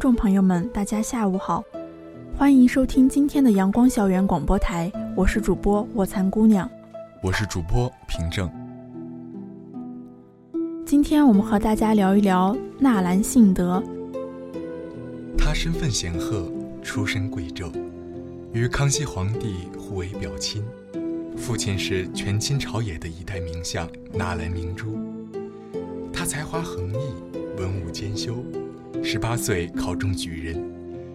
听众朋友们，大家下午好，欢迎收听今天的阳光校园广播台，我是主播卧蚕姑娘，我是主播平正。今天我们和大家聊一聊纳兰性德。他身份显赫，出身贵胄，与康熙皇帝互为表亲，父亲是权倾朝野的一代名相纳兰明珠。他才华横溢，文武兼修。十八岁考中举人，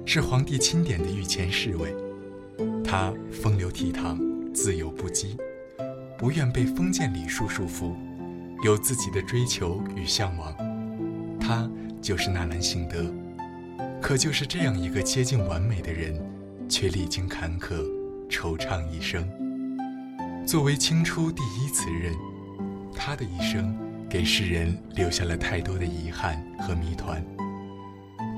是皇帝钦点的御前侍卫。他风流倜傥，自由不羁，不愿被封建礼数束缚，有自己的追求与向往。他就是纳兰性德。可就是这样一个接近完美的人，却历经坎坷，惆怅一生。作为清初第一词人，他的一生给世人留下了太多的遗憾和谜团。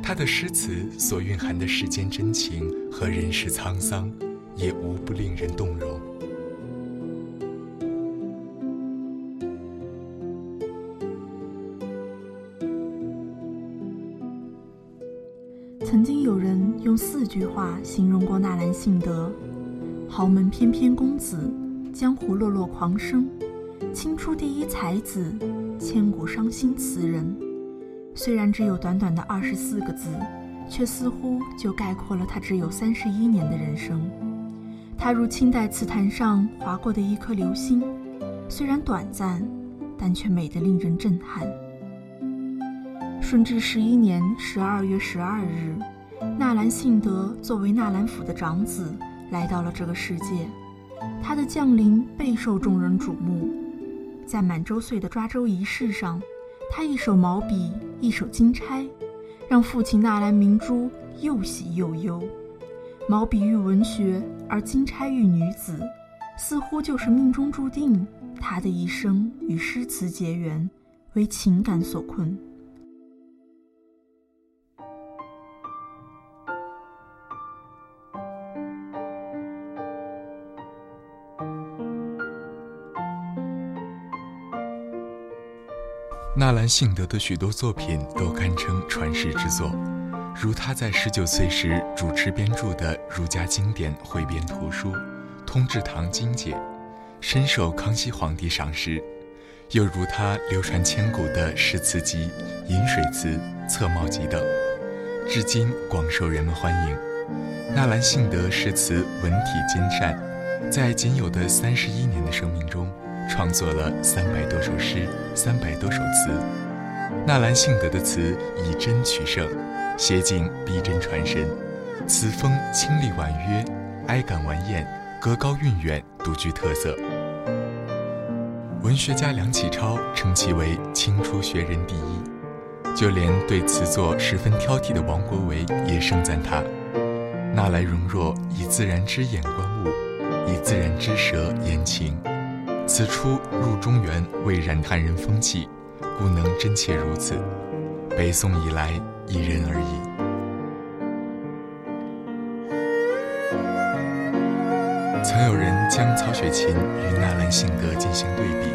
他的诗词所蕴含的世间真情和人世沧桑，也无不令人动容。曾经有人用四句话形容过纳兰性德：豪门翩翩公子，江湖落落狂生，清初第一才子，千古伤心词人。虽然只有短短的二十四个字，却似乎就概括了他只有三十一年的人生。他如清代词坛上划过的一颗流星，虽然短暂，但却美得令人震撼。顺治十一年十二月十二日，纳兰性德作为纳兰府的长子来到了这个世界。他的降临备受众人瞩目，在满周岁的抓周仪式上。他一手毛笔，一首金钗，让父亲纳兰明珠又喜又忧。毛笔遇文学，而金钗遇女子，似乎就是命中注定。他的一生与诗词结缘，为情感所困。纳兰性德的许多作品都堪称传世之作，如他在十九岁时主持编著的儒家经典汇编图书《通志堂经解》，深受康熙皇帝赏识；又如他流传千古的诗词集《饮水词》《侧帽集》等，至今广受人们欢迎。纳兰性德诗词文体兼善，在仅有的三十一年的生命中。创作了三百多首诗，三百多首词。纳兰性德的词以真取胜，写景逼真传神，词风清丽婉约，哀感婉艳，格高韵远，独具特色。文学家梁启超称其为清初学人第一，就连对词作十分挑剔的王国维也盛赞他：纳兰容若以自然之眼观物，以自然之舌言情。此出入中原，未染汉人风气，故能真切如此。北宋以来，一人而已。曾有人将曹雪芹与纳兰性德进行对比，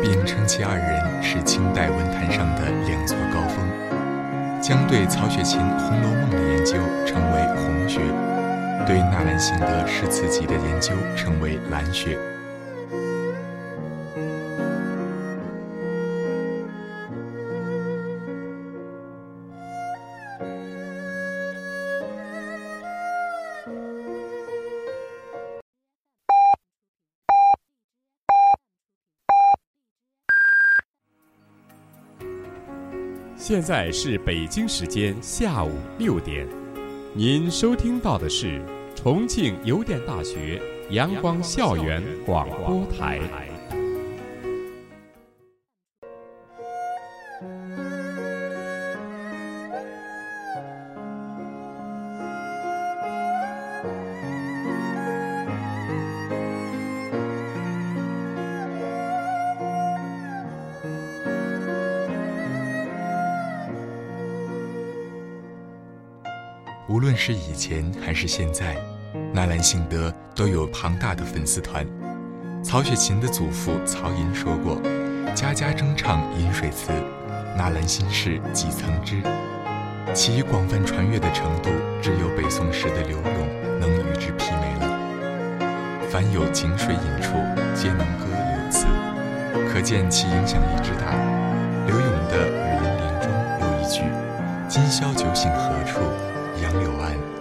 并称其二人是清代文坛上的两座高峰，将对曹雪芹《红楼梦》的研究称为“红学”，对纳兰性德诗词集的研究称为“蓝学”。现在是北京时间下午六点，您收听到的是重庆邮电大学阳光校园广播台。前还是现在，纳兰性德都有庞大的粉丝团。曹雪芹的祖父曹寅说过：“家家争唱饮水词，纳兰心事几曾知。”其广泛传阅的程度，只有北宋时的柳永能与之媲美了。凡有井水饮处，皆能歌柳词，可见其影响力之大。柳永的《语林联》中有一句：“今宵酒醒何处？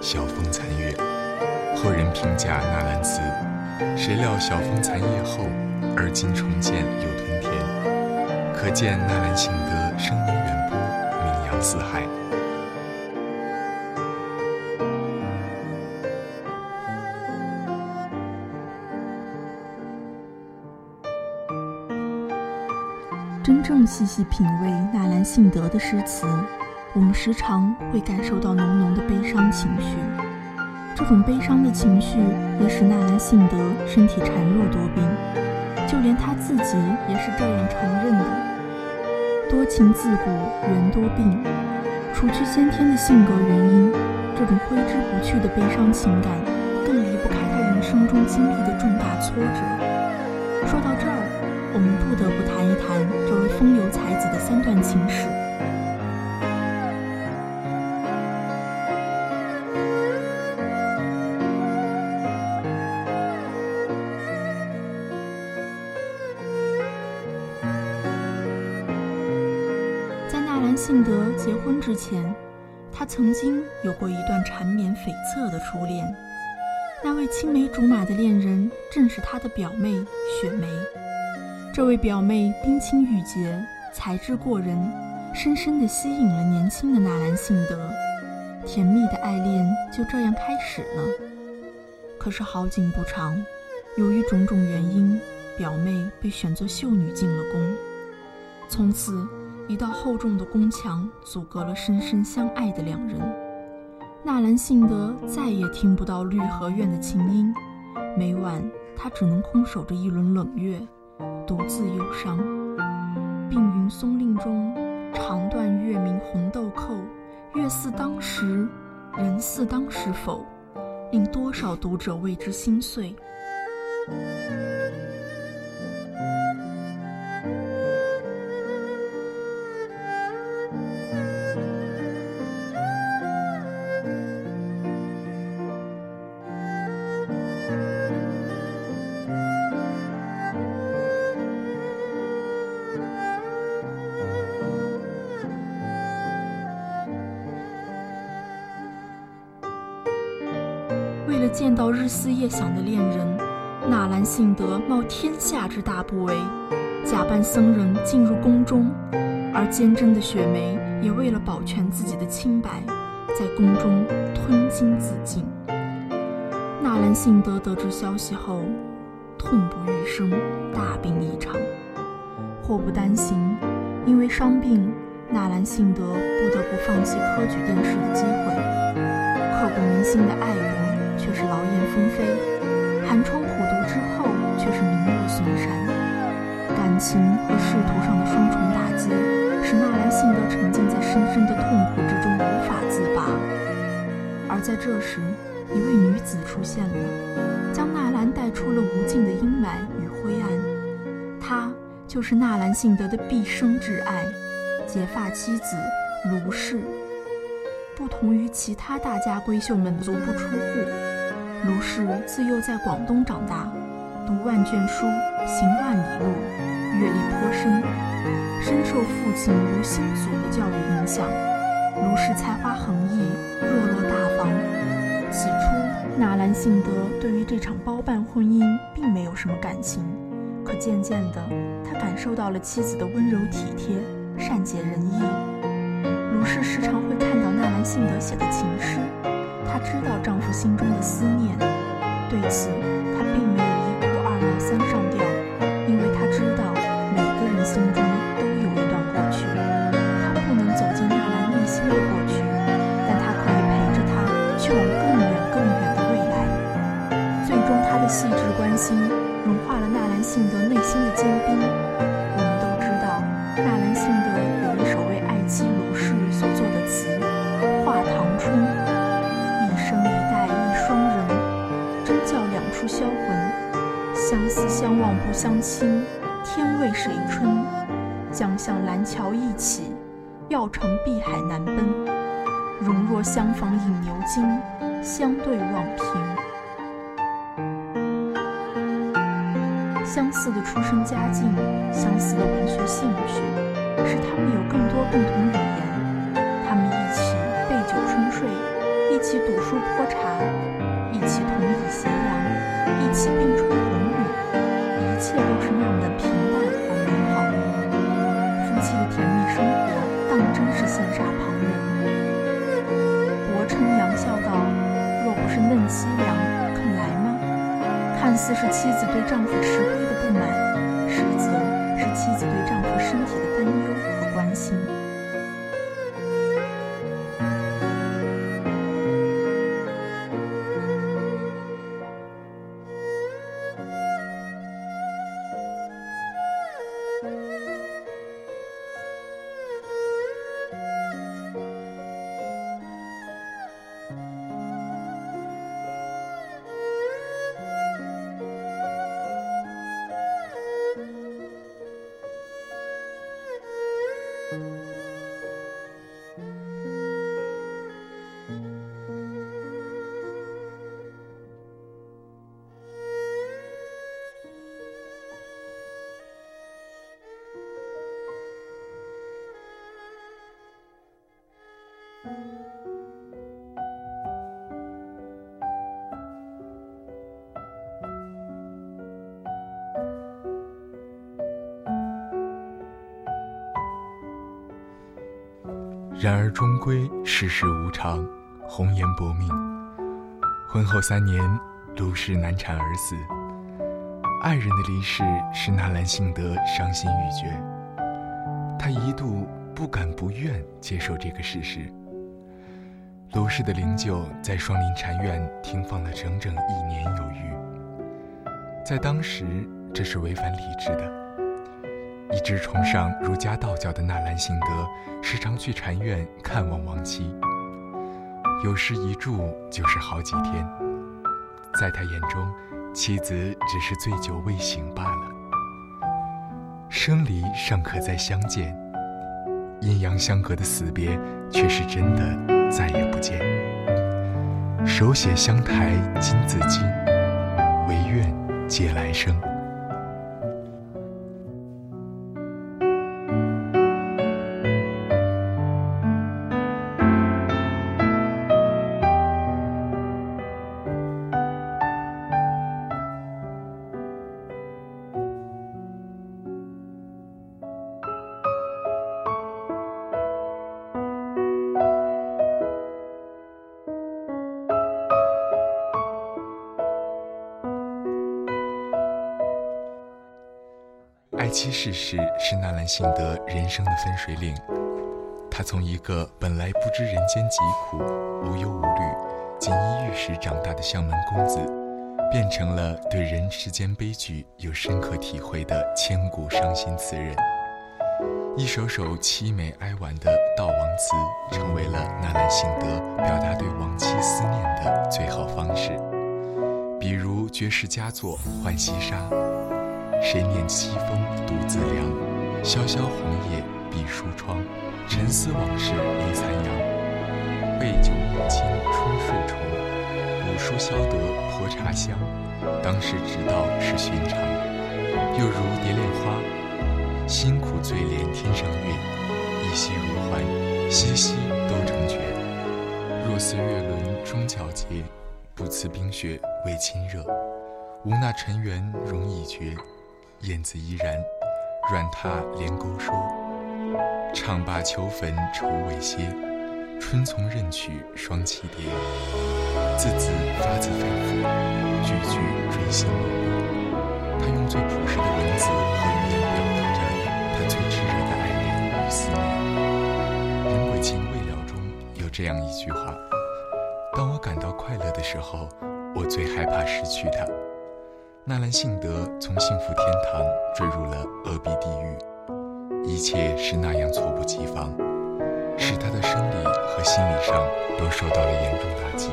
晓风残月。”后人评价纳兰词：“谁料晓风残月后，而今重见又吞天。”可见纳兰性德声名远播，名扬四海。真正细细品味纳兰性德的诗词，我们时常会感受到浓浓的悲伤情绪。这种悲伤的情绪也使纳兰性德身体孱弱多病，就连他自己也是这样承认的。多情自古人多病，除去先天的性格原因，这种挥之不去的悲伤情感，更离不开他人生中经历的重大挫折。说到这儿。我们不得不谈一谈这位风流才子的三段情史。婚之前，他曾经有过一段缠绵悱恻的初恋。那位青梅竹马的恋人，正是他的表妹雪梅。这位表妹冰清玉洁，才智过人，深深地吸引了年轻的纳兰性德，甜蜜的爱恋就这样开始了。可是好景不长，由于种种原因，表妹被选作秀女进了宫，从此一道厚重的宫墙阻隔了深深相爱的两人。纳兰性德再也听不到绿荷院的琴音，每晚他只能空守着一轮冷月。独自忧伤。碧云松令中，长断月明红豆蔻，月似当时，人似当时否？令多少读者为之心碎。见到日思夜想的恋人，纳兰性德冒天下之大不韪，假扮僧人进入宫中；而坚贞的雪梅也为了保全自己的清白，在宫中吞金自尽。纳兰性德得知消息后，痛不欲生，大病一场。祸不单行，因为伤病，纳兰性德不得不放弃科举殿试的机会。刻骨铭心的爱人。纷飞，寒窗苦读之后，却是名落孙山。感情和仕途上的双重打击，使纳兰性德沉浸在深深的痛苦之中，无法自拔。而在这时，一位女子出现了，将纳兰带出了无尽的阴霾与灰暗。她就是纳兰性德的毕生挚爱，结发妻子卢氏。不同于其他大家闺秀们足不出户。卢氏自幼在广东长大，读万卷书，行万里路，阅历颇深，深受父亲卢兴祖的教育影响。卢氏才华横溢，落落大方。起初，纳兰性德对于这场包办婚姻并没有什么感情，可渐渐的，他感受到了妻子的温柔体贴、善解人意。卢氏时常会看到纳兰性德写的情诗。她知道丈夫心中的思念，对此她并没有一哭二闹三上吊，要乘碧海难奔。容若相逢饮牛津，相对望平。相似的出身家境，相似的文学兴趣，使他们有更多共同语言。看似是妻子对丈夫吃亏的不满，实则是妻子对丈夫身体的担忧和关心。然而终归世事无常，红颜薄命。婚后三年，卢氏难产而死。爱人的离世使纳兰性德伤心欲绝，他一度不敢不愿接受这个事实。卢氏的灵柩在双林禅院停放了整整一年有余，在当时这是违反礼制的。一直崇尚儒家道教的纳兰性德，时常去禅院看望亡妻。有时一住就是好几天，在他眼中，妻子只是醉酒未醒罢了。生离尚可再相见，阴阳相隔的死别，却是真的再也不见。手写香台金字经，唯愿借来生。爱妻逝世是纳兰性德人生的分水岭。他从一个本来不知人间疾苦、无忧无虑、锦衣玉食长大的相门公子，变成了对人世间悲剧有深刻体会的千古伤心词人。一首首凄美哀婉的悼亡词，成为了纳兰性德表达对亡妻思念的最好方式。比如绝世佳作《浣溪沙》。谁念西风独自凉？萧萧红叶闭疏窗。沉思往事离残阳。背酒摸清春睡虫。五书消得泼茶香。当时只道是寻常。又如蝶恋花。辛苦醉怜天上月。一夕如欢，夕夕都成绝。若似月轮终皎洁。不辞冰雪为亲热。无那尘缘容易绝。燕子依然，软榻连钩说。唱罢秋坟愁未歇，春从任取双栖蝶。字字发自肺腑，句句锥心。他用最朴实的文字和语言表达着他最炽热的爱恋与思念。《人鬼情未了》中有这样一句话：“当我感到快乐的时候，我最害怕失去他。”纳兰性德从幸福天堂坠入了恶逼地狱，一切是那样猝不及防，使他的生理和心理上都受到了严重打击。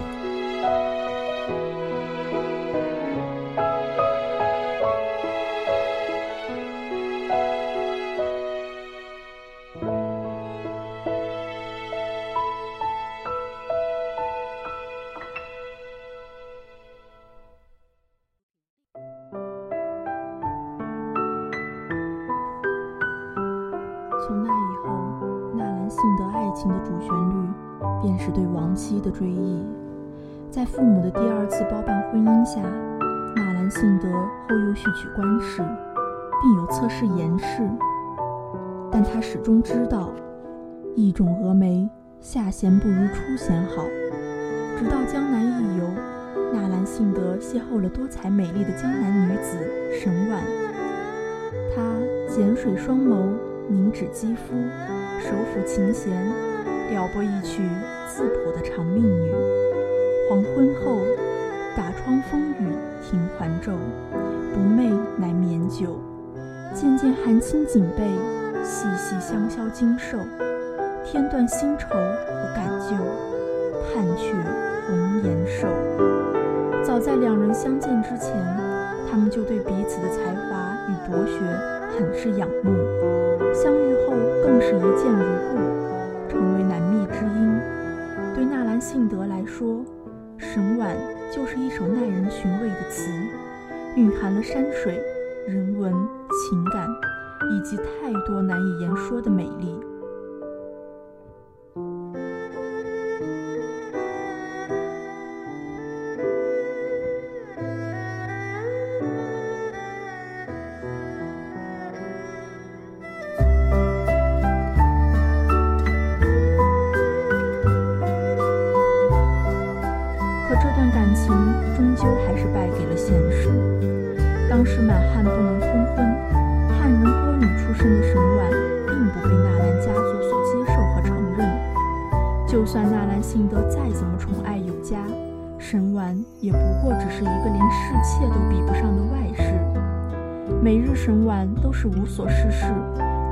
情的主旋律便是对亡妻的追忆。在父母的第二次包办婚姻下，纳兰性德后又续娶官氏，并有侧室严氏。但他始终知道，一种峨眉，下弦不如初弦好。直到江南一游，纳兰性德邂逅了多才美丽的江南女子沈婉。她碱水双眸，凝脂肌肤，手抚琴弦，撩拨一曲自谱的长命女。黄昏后，打窗风雨听还骤，不寐乃眠久。渐渐含情颈背，细细香消经瘦。天断新愁和感旧，盼却。红颜瘦。早在两人相见之前，他们就对彼此的才华与博学很是仰慕。相遇后更是一见如故，敬德来说，《沈婉》就是一首耐人寻味的词，蕴含了山水、人文、情感，以及太多难以言说的美丽。昏昏汉人歌女出身的沈婉并不被纳兰家族所接受和承认就算纳兰性德再怎么宠爱有加沈婉也不过只是一个连侍妾都比不上的外室每日沈婉都是无所事事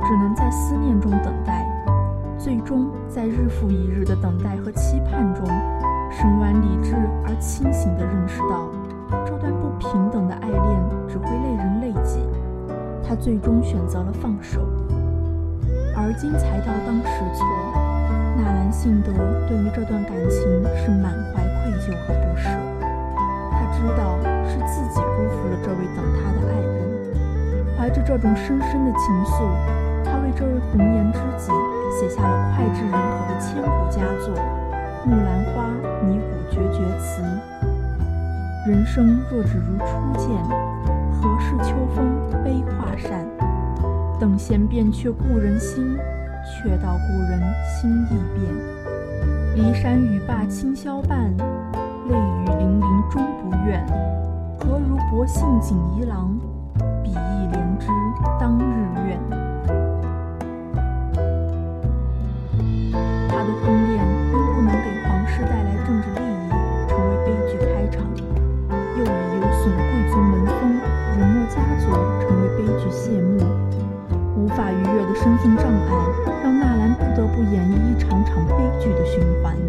只能在思念中等待最终在日复一日的等待和期盼中沈婉理智而清醒地认识到这段不平等的爱恋他最终选择了放手。而今才道当时错，纳兰性德对于这段感情是满怀愧疚和不。舍，他知道是自己辜负了这位等他的爱人，怀着这种深深的情愫，他为这位红颜知己写下了脍炙人口的千古佳作《木兰花拟古绝绝词》。人生若只如初见，何事秋风悲画扇？等闲变却故人心，却道故人心易变。骊山语罢清宵半。泪雨霖铃终不怨，何如薄幸锦衣郎，比翼连枝当日身份障碍，让纳兰不得不演绎一场场悲剧的循环。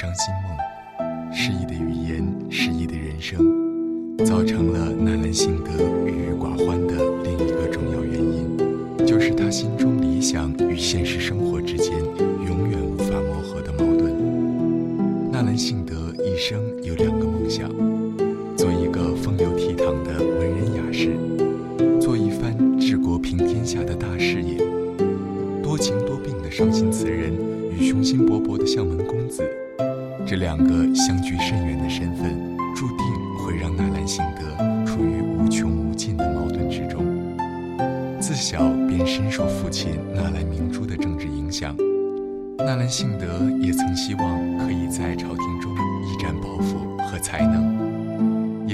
伤心梦，失意的语言，失意的人生，造成了纳兰性德郁郁寡欢的另一个重要原因，就是他心中理想与现实生活之间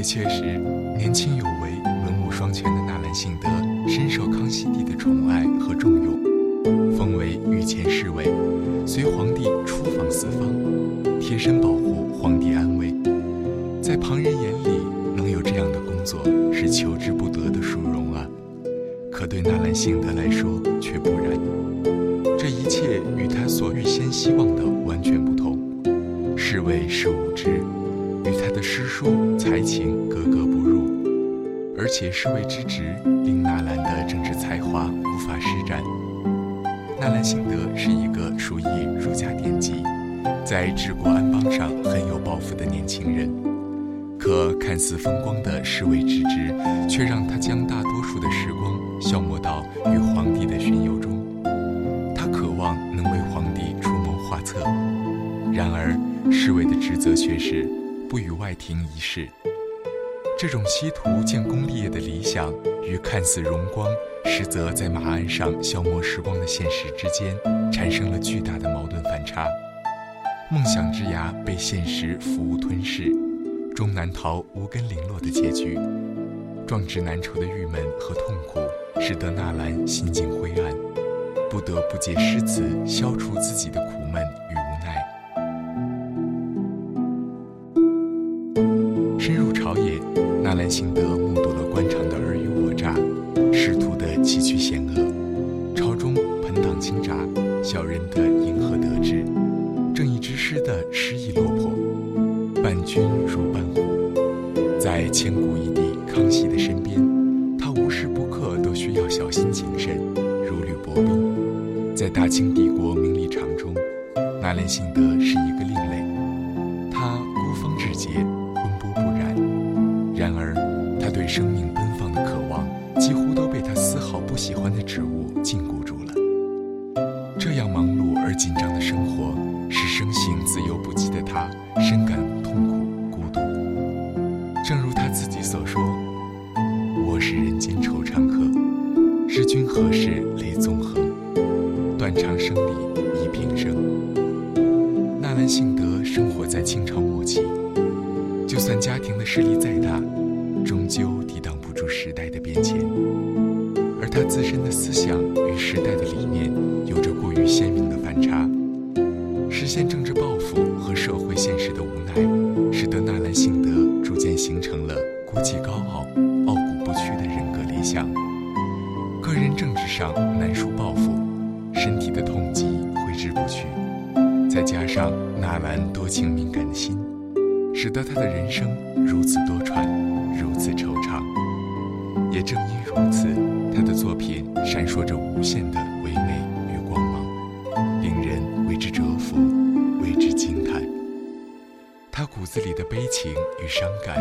确实年轻有为、文武双全的纳兰性德深受康熙帝的宠爱和重用，封为御前侍卫，随皇帝出访四方，贴身保护侍卫之职令纳兰的政治才华无法施展。纳兰性德是一个属于儒家典籍，在治国安邦上很有抱负的年轻人。可看似风光的侍卫之职，却让他将大多数的时光消磨到与皇帝的巡游中。他渴望能为皇帝出谋划策，然而侍卫的职责却是不与外廷一事。这种西图建功立业的理想，与看似荣光，实则在马鞍上消磨时光的现实之间，产生了巨大的矛盾反差。梦想之牙被现实服务吞噬。终难逃无根零落的结局，壮志难酬的郁闷和痛苦，使得纳兰心境灰暗，不得不借诗词消除自己的苦大清帝国名利场中，纳兰性德是一孤寂高傲、傲骨不屈的人格理想。个人政治上难抒抱负，身体的痛疾挥之不去，再加上纳兰多情敏感的心，使得他的人生如此多舛，如此惆怅。也正因如此，他的作品闪烁着无限的唯美与光芒，令人为之折服，为之惊叹。他骨子里的悲情与伤感，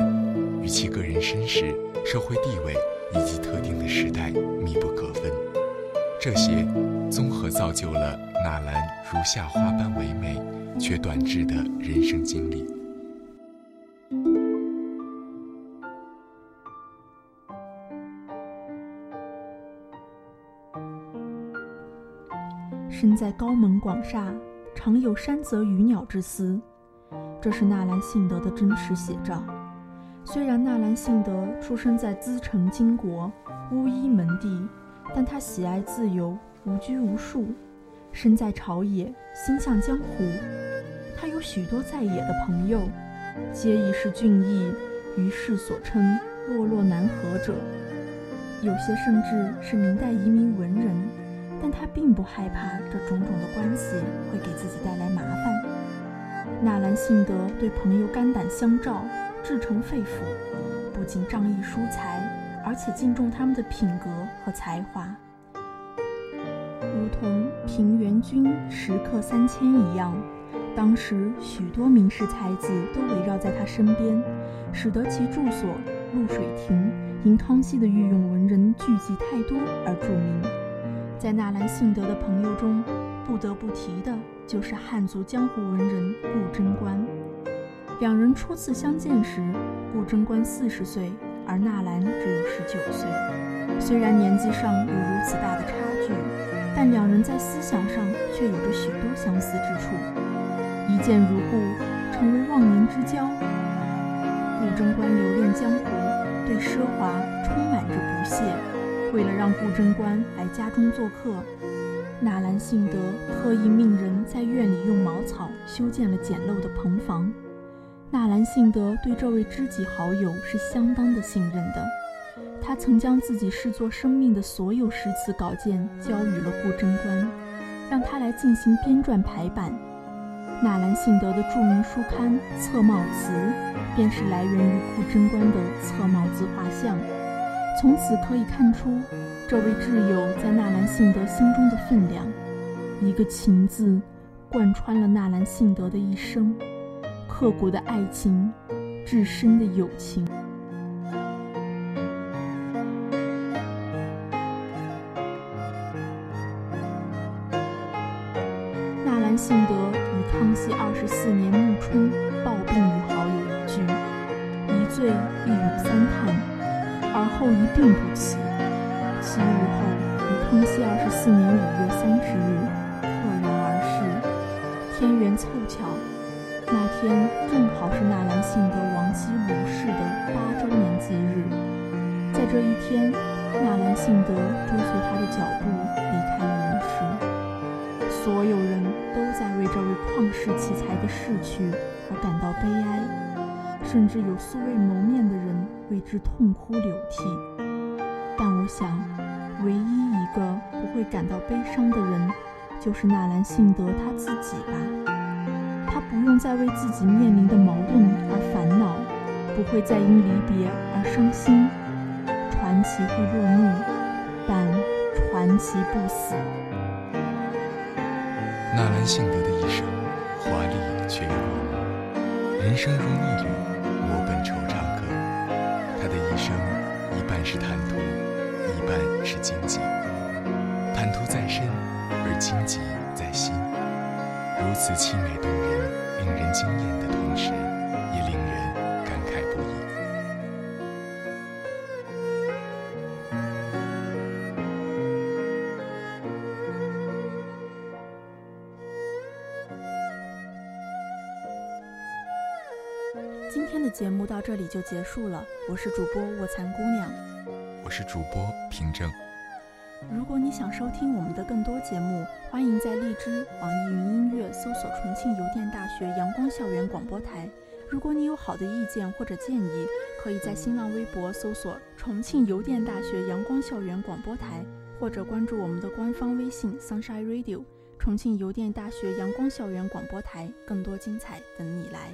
与其个人身世、社会地位以及特定的时代密不可分。这些综合造就了纳兰如夏花般唯美却短滞的人生经历。身在高门广厦，常有山泽鱼鸟之思。这是纳兰性德的真实写照。虽然纳兰性德出生在资城金国乌衣门第，但他喜爱自由，无拘无束。身在朝野，心向江湖。他有许多在野的朋友，皆已是俊逸，于世所称“落落难合者”。有些甚至是明代移民文人，但他并不害怕这种种的关系会给自己带来麻烦。纳兰性德对朋友肝胆相照，至诚肺腑，不仅仗义疏财，而且敬重他们的品格和才华，如同平原君食客三千一样。当时许多名士才子都围绕在他身边，使得其住所露水亭因康熙的御用文人聚集太多而著名。在纳兰性德的朋友中，不得不提的就是汉族江湖文人顾贞观。两人初次相见时，顾贞观四十岁，而纳兰只有十九岁。虽然年纪上有如此大的差距，但两人在思想上却有着许多相似之处，一见如故，成为忘年之交。顾贞观留恋江湖，对奢华充满着不屑。为了让顾贞观来家中做客，纳兰性德特意命人在院里用茅草修建了简陋的棚房。纳兰性德对这位知己好友是相当的信任的，他曾将自己视作生命的所有诗词稿件交予了顾贞观，让他来进行编撰排版。纳兰性德的著名书刊《侧帽词》便是来源于顾贞观的侧帽子画像。从此可以看出，这位挚友在纳兰性德心中的分量。一个“情”字，贯穿了纳兰性德的一生。刻骨的爱情，至深的友情。纳兰性德于康熙二十四年暮春暴病与好友一聚，一醉一咏三叹，而后一病不起。其日后，于康熙二十四年五月三十日天正好是纳兰性德亡妻卢氏的八周年忌日，在这一天，纳兰性德追随他的脚步离开了人世。所有人都在为这位旷世奇才的逝去而感到悲哀，甚至有素未谋面的人为之痛哭流涕。但我想，唯一一个不会感到悲伤的人，就是纳兰性德他自己吧。不用再为自己面临的矛盾而烦恼，不会再因离别而伤心。传奇会落幕，但传奇不死。纳兰性德的一生华丽却又落幕。人生如逆旅，我本惆怅客。他的一生一半是坦途，一半是荆棘。坦途在身，而荆棘在心。如此凄美动人。令人惊艳的同时，也令人感慨不已。今天的节目到这里就结束了，我是主播卧蚕姑娘，我是主播平正。如果你想收听我们的更多节目，欢迎在荔枝、网易云音乐搜索“重庆邮电大学阳光校园广播台”。如果你有好的意见或者建议，可以在新浪微博搜索“重庆邮电大学阳光校园广播台”，或者关注我们的官方微信 “Sunshine Radio”，重庆邮电大学阳光校园广播台，更多精彩等你来。